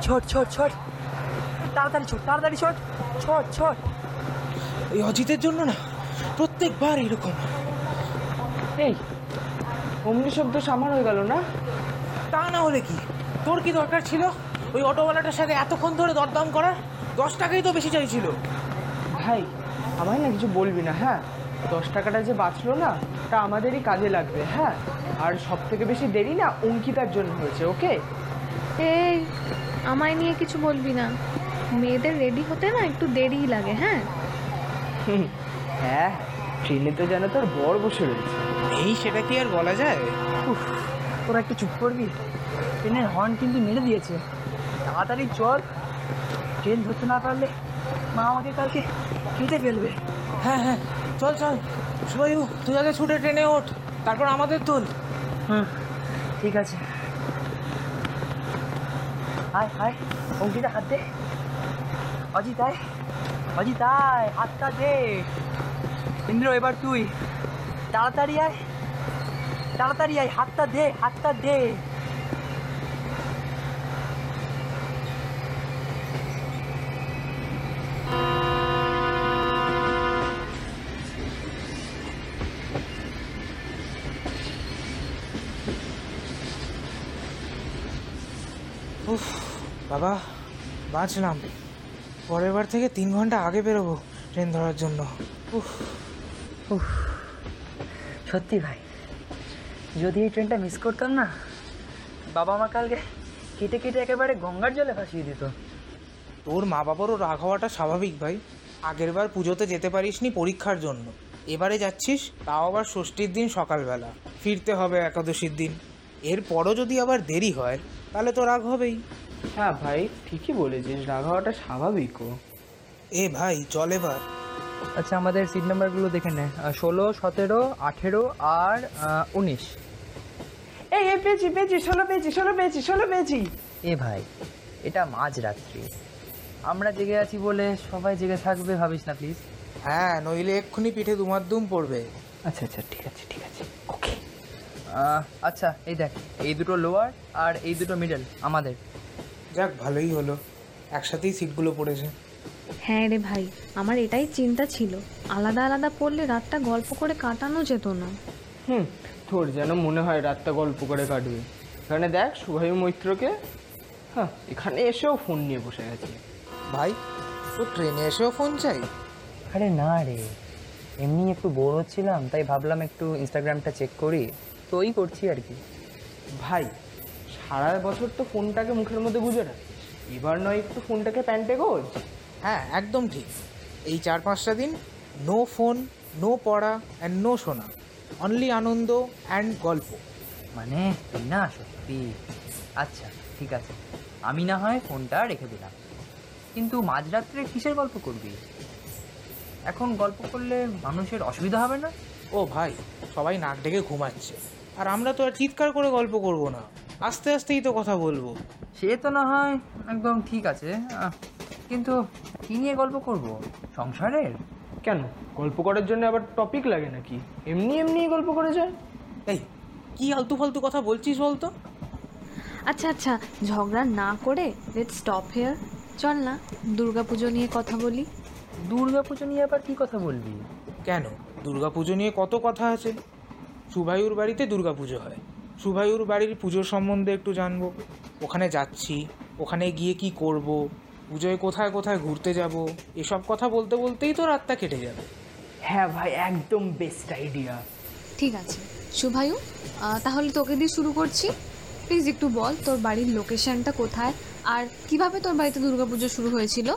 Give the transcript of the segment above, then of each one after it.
ছোট ছোট ছোট। তাড়াতাড়ি ছোট তাড়াতাড়ি ছোট। ছোট ছোট। এই অজিতের জন্য না প্রত্যেকবার এরকম। এই অমনি শব্দ সামার হয়ে গেল না? তা না হলে কি? তোর কি দরকার ছিল? ওই অটোওয়ালাটার সাথে এতক্ষণ ধরে দরদাম করার? দশ টাকাই তো বেশি চাইছিল। ভাই আমায় না কিছু বলবি না হ্যাঁ? দশ টাকাটা যে বাঁচলো না তা আমাদেরই কাজে লাগবে হ্যাঁ? আর সব থেকে বেশি দেরি না অঙ্কিতার জন্য হয়েছে ওকে? এই আমায় নিয়ে কিছু বলবি না। মেয়েদের রেডি হতে না একটু দেরিই লাগে হ্যাঁ? হ্যাঁ ট্রেনে তো যেন তোর বর বসে রয়েছে। এই সেটা কি আর বলা যায়? উফ তোরা একটু চুপ করবি। ট্রেনের হর্ন কিন্তু মেরে দিয়েছে। তাড়াতাড়ি চল। ট্রেন ধরতে না পারলে মা আমাকে কালকে কেটে ফেলবে। হ্যাঁ হ্যাঁ চল চল। শুভায়ু তুই আগে ছুটে ট্রেনে ওঠ। তারপর আমাদের তোল। হুম ঠিক আছে। হায় হায় অঙ্কিতা হাত দে অজিত আয় অজিত আয় হাতটা দে। ইন্দ্র, এবার তুই। তাড়াতাড়ি আয়। তাড়াতাড়ি আয়, হাতটা দে হাতটা দে। বাবা বাঁচলাম। পরের বার থেকে তিন ঘণ্টা আগে বেরোবো ট্রেন ধরার জন্য। উফ। উফ। সত্যি ভাই যদি এই ট্রেনটা মিস করতাম না বাবা মা কালকে কেটে কেটে একেবারে গঙ্গার জলে ভাসিয়ে দিত। তোর মা বাবারও রাগ হওয়াটা স্বাভাবিক ভাই। আগের বার পুজোতে যেতে পারিসনি পরীক্ষার জন্য। এবারে যাচ্ছিস তাও আবার ষষ্ঠীর দিন সকালবেলা। ফিরতে হবে একাদশীর দিন। এরপরও যদি আবার দেরি হয় তাহলে তো রাগ হবেই। হ্যাঁ ভাই ঠিকই বলেছিস রাগ হওয়াটা স্বাভাবিকও। এ ভাই চল এবার। আচ্ছা আমাদের সিট নাম্বারগুলো দেখে নে। ষোলো সতেরো আঠেরো আর উনিশ। এই এই পেয়েছি পেয়েছি ষোলো পেয়েছি ষোলো পেয়েছি ষোলো পেয়েছি। এ ভাই এটা মাঝরাত্রি। আমরা জেগে আছি বলে সবাই জেগে থাকবে ভাবিস না প্লিজ হ্যাঁ নইলে এক্ষুনি পিঠে দুমাদ্দুম পড়বে। আচ্ছা আচ্ছা ঠিক আছে ঠিক আছে। ওকে আচ্ছা এই দেখ এই দুটো লোয়ার আর এই দুটো মিডল আমাদের। যাক ভালোই হলো। একসাথেই সিটগুলো পড়েছে। হ্যাঁ রে ভাই আমার এটাই চিন্তা ছিল। আলাদা আলাদা পড়লে রাতটা গল্প করে কাটানো যেত না। হুম তোর যেন মনে হয় রাতটা গল্প করে কাটবে। এখানে দেখ শুভায়ু মৈত্রকে হ্যাঁ এখানে এসেও ফোন নিয়ে বসে গেছে ভাই তো ট্রেনে এসেও ফোন চাই? আরে না রে এমনি একটু বোর হচ্ছিলাম তাই ভাবলাম একটু ইনস্টাগ্রামটা চেক করি। তো ওই করছি আর কি। ভাই সারা বছর তো ফোনটাকে মুখের মধ্যে গুজে রাখিস এবার নয় একটু ফোনটাকে প্যান্টে গোজ। হ্যাঁ একদম ঠিক। এই চার পাঁচটা দিন নো ফোন নো পড়া অ্যান্ড নো শোনা। অনলি আনন্দ অ্যান্ড গল্প। মানে তুই না সত্যি। আচ্ছা ঠিক আছে। আমি না হয় ফোনটা রেখে দিলাম। কিন্তু মাঝরাত্রে কিসের গল্প করবি? এখন গল্প করলে মানুষের অসুবিধা হবে না? ও ভাই সবাই নাক ডেকে ঘুমাচ্ছে। আর আমরা তো আর চিৎকার করে গল্প করব না। আস্তে আস্তেই তো কথা বলব। সে তো না হয় একদম ঠিক আছে। আহ, কিন্তু কী নিয়ে গল্প করব? সংসারের? কেন? গল্প করার জন্য আবার টপিক লাগে নাকি? এমনি এমনি গল্প করে যায়। এই কি আলতু ফালতু কথা বলছিস বলতো? আচ্ছা আচ্ছা ঝগড়া না করে লেট স্টপ হেয়ার চল না দুর্গাপুজো নিয়ে কথা বলি। দুর্গা পুজো নিয়ে আবার কি কথা বলবি? কেন? দুর্গাপুজো নিয়ে কত কথা আছে? সুভায়ুর বাড়িতে দুর্গাপুজো হয়। সুভায়ুর বাড়ির পুজোর সম্বন্ধে একটু জানব। ওখানে যাচ্ছি ওখানে গিয়ে কি করব পুজোয় কোথায় কোথায় ঘুরতে যাব এসব কথা বলতে বলতেই তো রাতটা কেটে যাবে। হ্যাঁ ভাই একদম বেস্ট আইডিয়া ঠিক আছে। শুভায়ু আহ, তাহলে তোকে দিয়ে শুরু করছি। প্লিজ একটু বল তোর বাড়ির লোকেশনটা কোথায় আর কীভাবে তোর বাড়িতে দুর্গাপুজো শুরু হয়েছিল?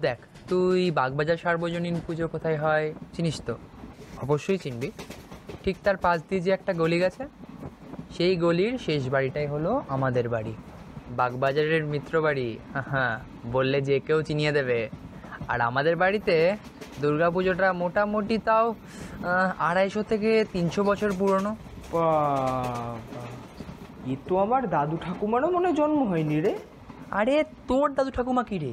দেখ তুই বাগবাজার সার্বজনীন পুজো কোথায় হয় চিনিস তো? অবশ্যই চিনবি। ঠিক তার পাশ দিয়ে যে একটা গলি গেছে সেই গলির শেষ বাড়িটাই হলো আমাদের বাড়ি। বাগবাজারের মিত্র বাড়ি। হ্যাঁ বললে যে কেউ চিনিয়ে দেবে। আর আমাদের বাড়িতে দুর্গাপুজোটা মোটামুটি তাও আড়াইশো থেকে তিনশো বছর পুরনো। এ তো আমার দাদু ঠাকুমারও মনে জন্ম হয়নি রে। আরে তোর দাদু ঠাকুমা কী রে?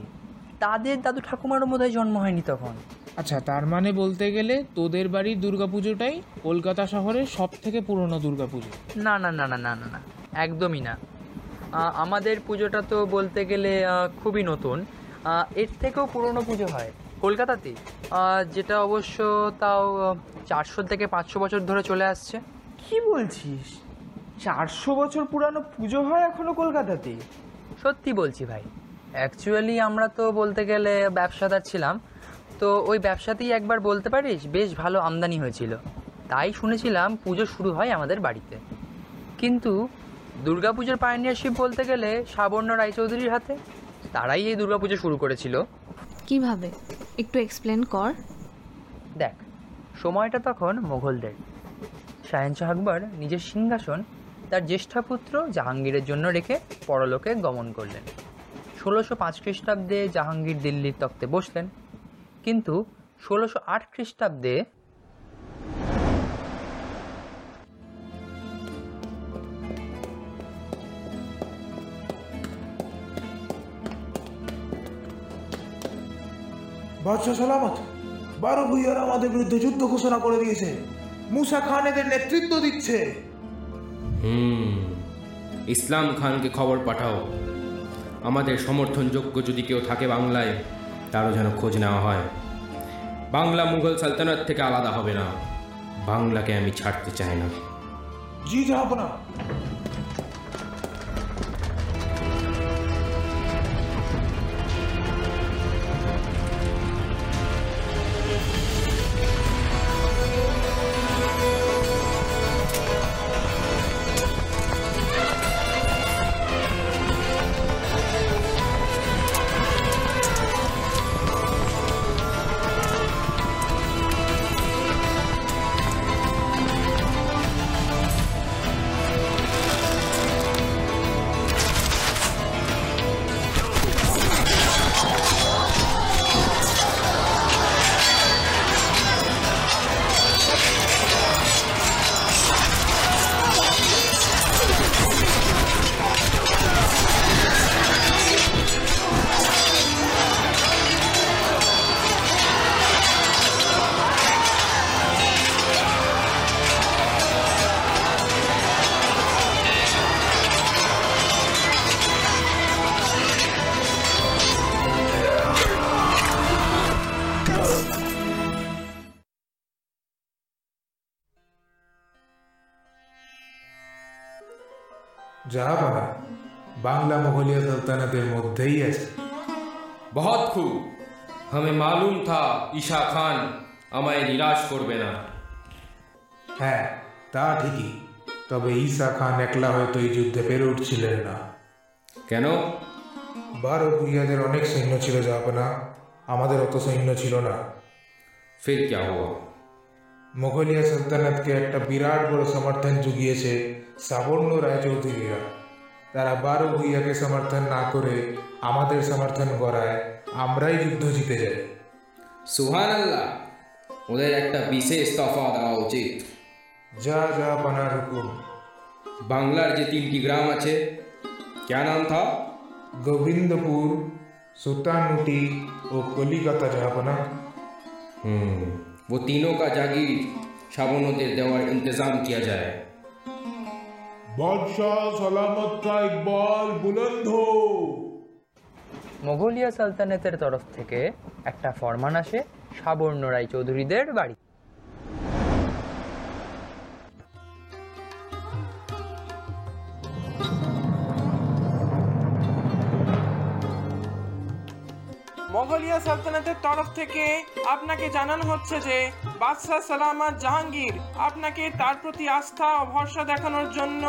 তাদের দাদু ঠাকুমারও বোধহয় জন্ম হয়নি তখন। আচ্ছা তার মানে বলতে গেলে তোদের বাড়ির দুর্গাপুজোটাই কলকাতা শহরের সব থেকে পুরনো দুর্গাপুজো? না না না না না না না একদমই না। আমাদের পুজোটা তো বলতে গেলে খুবই নতুন। এর থেকেও পুরনো পুজো হয় কলকাতাতেই। আহ, যেটা অবশ্য তাও চারশো থেকে পাঁচশো বছর ধরে চলে আসছে। কি বলছিস? চারশো বছর পুরানো পুজো হয় এখনও কলকাতাতে সত্যি বলছি ভাই। অ্যাকচুয়ালি আমরা তো বলতে গেলে ব্যবসাদার ছিলাম। তো ওই ব্যবসাতেই একবার বলতে পারিস বেশ ভালো আমদানি হয়েছিল। তাই শুনেছিলাম পুজো শুরু হয় আমাদের বাড়িতে। কিন্তু দুর্গাপুজোর পায়নিয়ারশিপ বলতে গেলে সাবর্ণ রায়চৌধুরীর হাতে। তারাই এই দুর্গাপুজো শুরু করেছিল। কীভাবে? একটু এক্সপ্লেন কর। দেখ সময়টা তখন মোগলদের শাহেনশাহ আকবর নিজের সিংহাসন তার জ্যেষ্ঠ পুত্র জাহাঙ্গীরের জন্য রেখে পরলোকে গমন করলেন। ষোলোশো পাঁচ খ্রিস্টাব্দে জাহাঙ্গীর দিল্লির তক্তে বসলেন। কিন্তু ষোলোশো আট খ্রিস্টাব্দে বাদশাহ সালামত বারো ভুইয়ার আমাদের বিরুদ্ধে যুদ্ধ ঘোষণা করে দিয়েছে। মুসা খান এদের নেতৃত্ব দিচ্ছে। হুম ইসলাম খানকে খবর পাঠাও। আমাদের সমর্থনযোগ্য যদি কেউ থাকে বাংলায় তারও যেন খোঁজ নেওয়া হয়। বাংলা মুঘল সালতানাত থেকে আলাদা হবে না। বাংলাকে আমি ছাড়তে চাই না। জি জাহাপনা বাংলা মোগলিয়া সালতানাতের মধ্যেই আছে। বহুত খুব। হমে মালুম থা ঈশা খান আমায় নিরাশ করবে না। হ্যাঁ তা ঠিকই। তবে ঈসা খান একলা হয়তো এই যুদ্ধে পেরে উঠছিলেন না। কেন? বারো ভুইয়াদের অনেক সৈন্য ছিল জাহাপনা আমাদের অত সৈন্য ছিল না। ফির ক্যা হুয়া? মোগলিয়া সুলতানাতকে একটা বিরাট বড় সমর্থন জুগিয়েছে সাবর্ণ রায়চৌধুরীরা। তারা বারো ভুইয়াকে সমর্থন না করে আমাদের সমর্থন করায় আমরাই যুদ্ধ জিতে যাই। সুহান আল্লাহ ওদের একটা বিশেষ তফা দেওয়া উচিত। যা যা বানার হুকুম। বাংলার যে তিনটি গ্রাম আছে কেন থা? গোবিন্দপুর সুতানুটি ও কলিকাতা যাহাপনা হুম। वो तीनों का जागीर সাবনদের দেওয়ার ইন্তজাম কিয়া যায় বাদশাহ সালামত কা ইকবাল বুলন্দ মোগলিয়া সালতানাতের তরফ থেকে একটা ফরমান আসে সাবর্ণ রায়চৌধুরীদের বাড়ি মোগলিয়া সালতানাতের তরফ থেকে আপনাকে জানানো হচ্ছে যে বাদশাহ সালামাত জাহাঙ্গীর আপনাকে তার প্রতি আস্থা ও ভরসা দেখানোর জন্য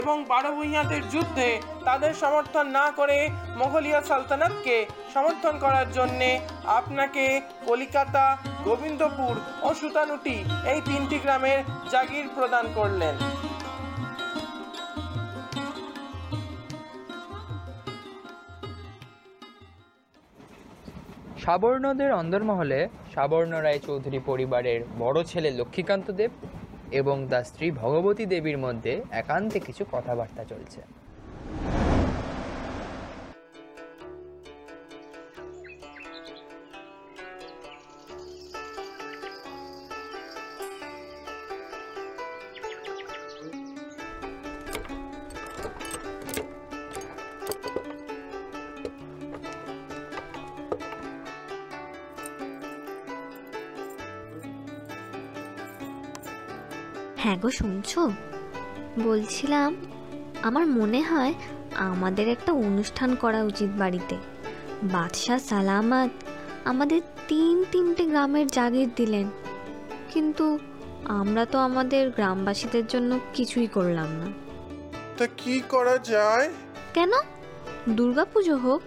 এবং বারো ভূঁইয়াদের যুদ্ধে তাদের সমর্থন না করে মোগলিয়া সালতানাতকে সমর্থন করার জন্যে আপনাকে কলিকাতা, গোবিন্দপুর ও সুতানুটি এই তিনটি গ্রামের জাগির প্রদান করলেন। সাবর্ণদের অন্দরমহলে সাবর্ণ রায় চৌধুরী পরিবারের বড় ছেলে লক্ষ্মীকান্ত দেব এবং তার স্ত্রী ভগবতী দেবীর মধ্যে একান্তে কিছু কথাবার্তা চলছে। হ্যাঁ গো শুনছো? বলছিলাম আমার মনে হয় আমাদের একটা অনুষ্ঠান করা উচিত বাড়িতে। বাদশাহ সালামাত আমাদের তিন তিনটে গ্রামের জাগির দিলেন। কিন্তু আমরা তো আমাদের গ্রামবাসীদের জন্য কিছুই করলাম না। তা কি করা যায়? কেন? দুর্গাপুজো হোক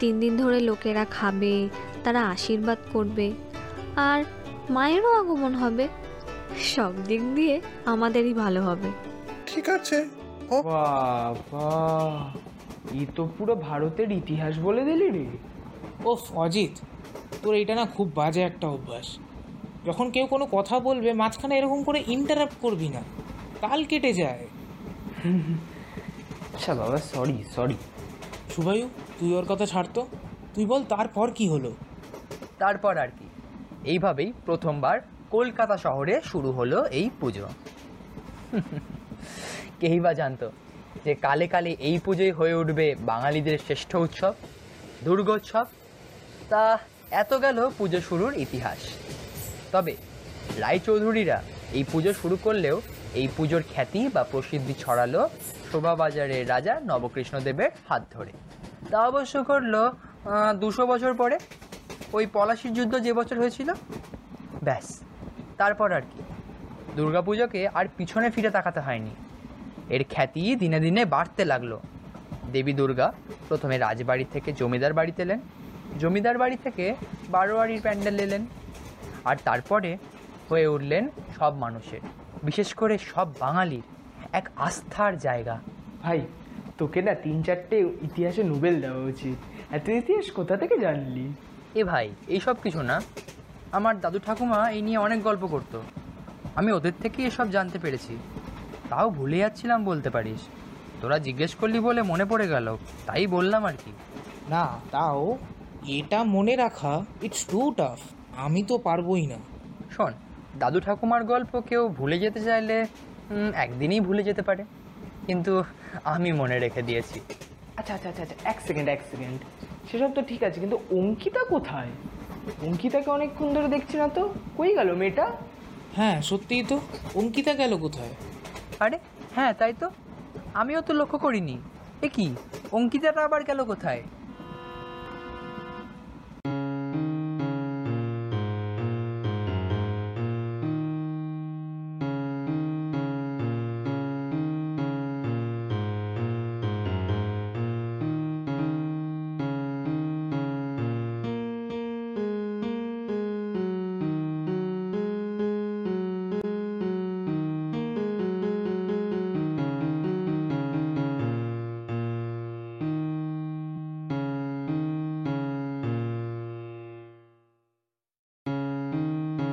তিন দিন ধরে লোকেরা খাবে তারা আশীর্বাদ করবে আর মায়েরও আগমন হবে। সব দিক দিয়ে আমাদেরই ভালো হবে। ঠিক আছে। বাবা এই তো পুরো ভারতের ইতিহাস বলে দিলি রে। ও অজিত তোর এটা না খুব বাজে একটা অভ্যাস। যখন কেউ কোনো কথা বলবে মাঝখানে এরকম করে ইন্টারাপ্ট করবি না। তাল কেটে যায়। আচ্ছা বাবা সরি সরি শুভায়ু তুই ওর কথা ছাড়তো তুই বল তারপর কি হলো? তারপর আর কি। এইভাবেই প্রথমবার কলকাতা শহরে শুরু হলো এই পুজো। কেই বা জানতো যে কালে কালে এই পুজোই হয়ে উঠবে বাঙালিদের শ্রেষ্ঠ উৎসব, দুর্গোৎসব। তা এত গেল পুজো শুরুর ইতিহাস। তবে রায়চৌধুরীরা এই পুজো শুরু করলেও এই পুজোর খ্যাতি বা প্রসিদ্ধি ছড়ালো শোভাবাজারের রাজা নবকৃষ্ণদেবের হাত ধরে। তা অবশ্য করল দুশো বছর পরে। ওই পলাশির যুদ্ধ যে বছর হয়েছিল? ব্যাস। তারপর আর কি। দুর্গাপুজোকে আর পিছনে ফিরে তাকাতে হয়নি। এর খ্যাতি দিনে দিনে বাড়তে লাগল। দেবী দুর্গা প্রথমে রাজবাড়ি থেকে জমিদার বাড়িতে এলেন। জমিদার বাড়ি থেকে বারোয়ারির প্যান্ডেল এলেন। আর তারপরে হয়ে উঠলেন সব মানুষের বিশেষ করে সব বাঙালির এক আস্থার জায়গা। ভাই তোকে না তিন চারটে ইতিহাসে নোবেল দেওয়া উচিত। এত ইতিহাস কোথা থেকে জানলি? এ ভাই এইসব কিছু না। আমার দাদু ঠাকুমা এই নিয়ে অনেক গল্প করতো। আমি ওদের থেকে এসব জানতে পেরেছি। তাও ভুলে যাচ্ছিলাম বলতে পারিস। তোরা জিজ্ঞেস করলি বলে মনে পড়ে গেল। তাই বললাম আর কি। না তাও এটা মনে রাখা ইটস টু টাফ আমি তো পারবোই না। শোন দাদু ঠাকুমার গল্প কেউ ভুলে যেতে চাইলে একদিনই ভুলে যেতে পারে। কিন্তু আমি মনে রেখে দিয়েছি। আচ্ছা আচ্ছা আচ্ছা আচ্ছা এক সেকেন্ড এক সেকেন্ড। সেসব তো ঠিক আছে কিন্তু অঙ্কিতা কোথায়? অঙ্কিতাকে অনেকক্ষণ ধরে দেখছি না তো? কই গেল মেয়েটা? হ্যাঁ সত্যিই তো। অঙ্কিতা গেল কোথায়? আরে হ্যাঁ তাই তো। আমিও তো লক্ষ্য করিনি। এ কি? অঙ্কিতাটা আবার গেল কোথায়?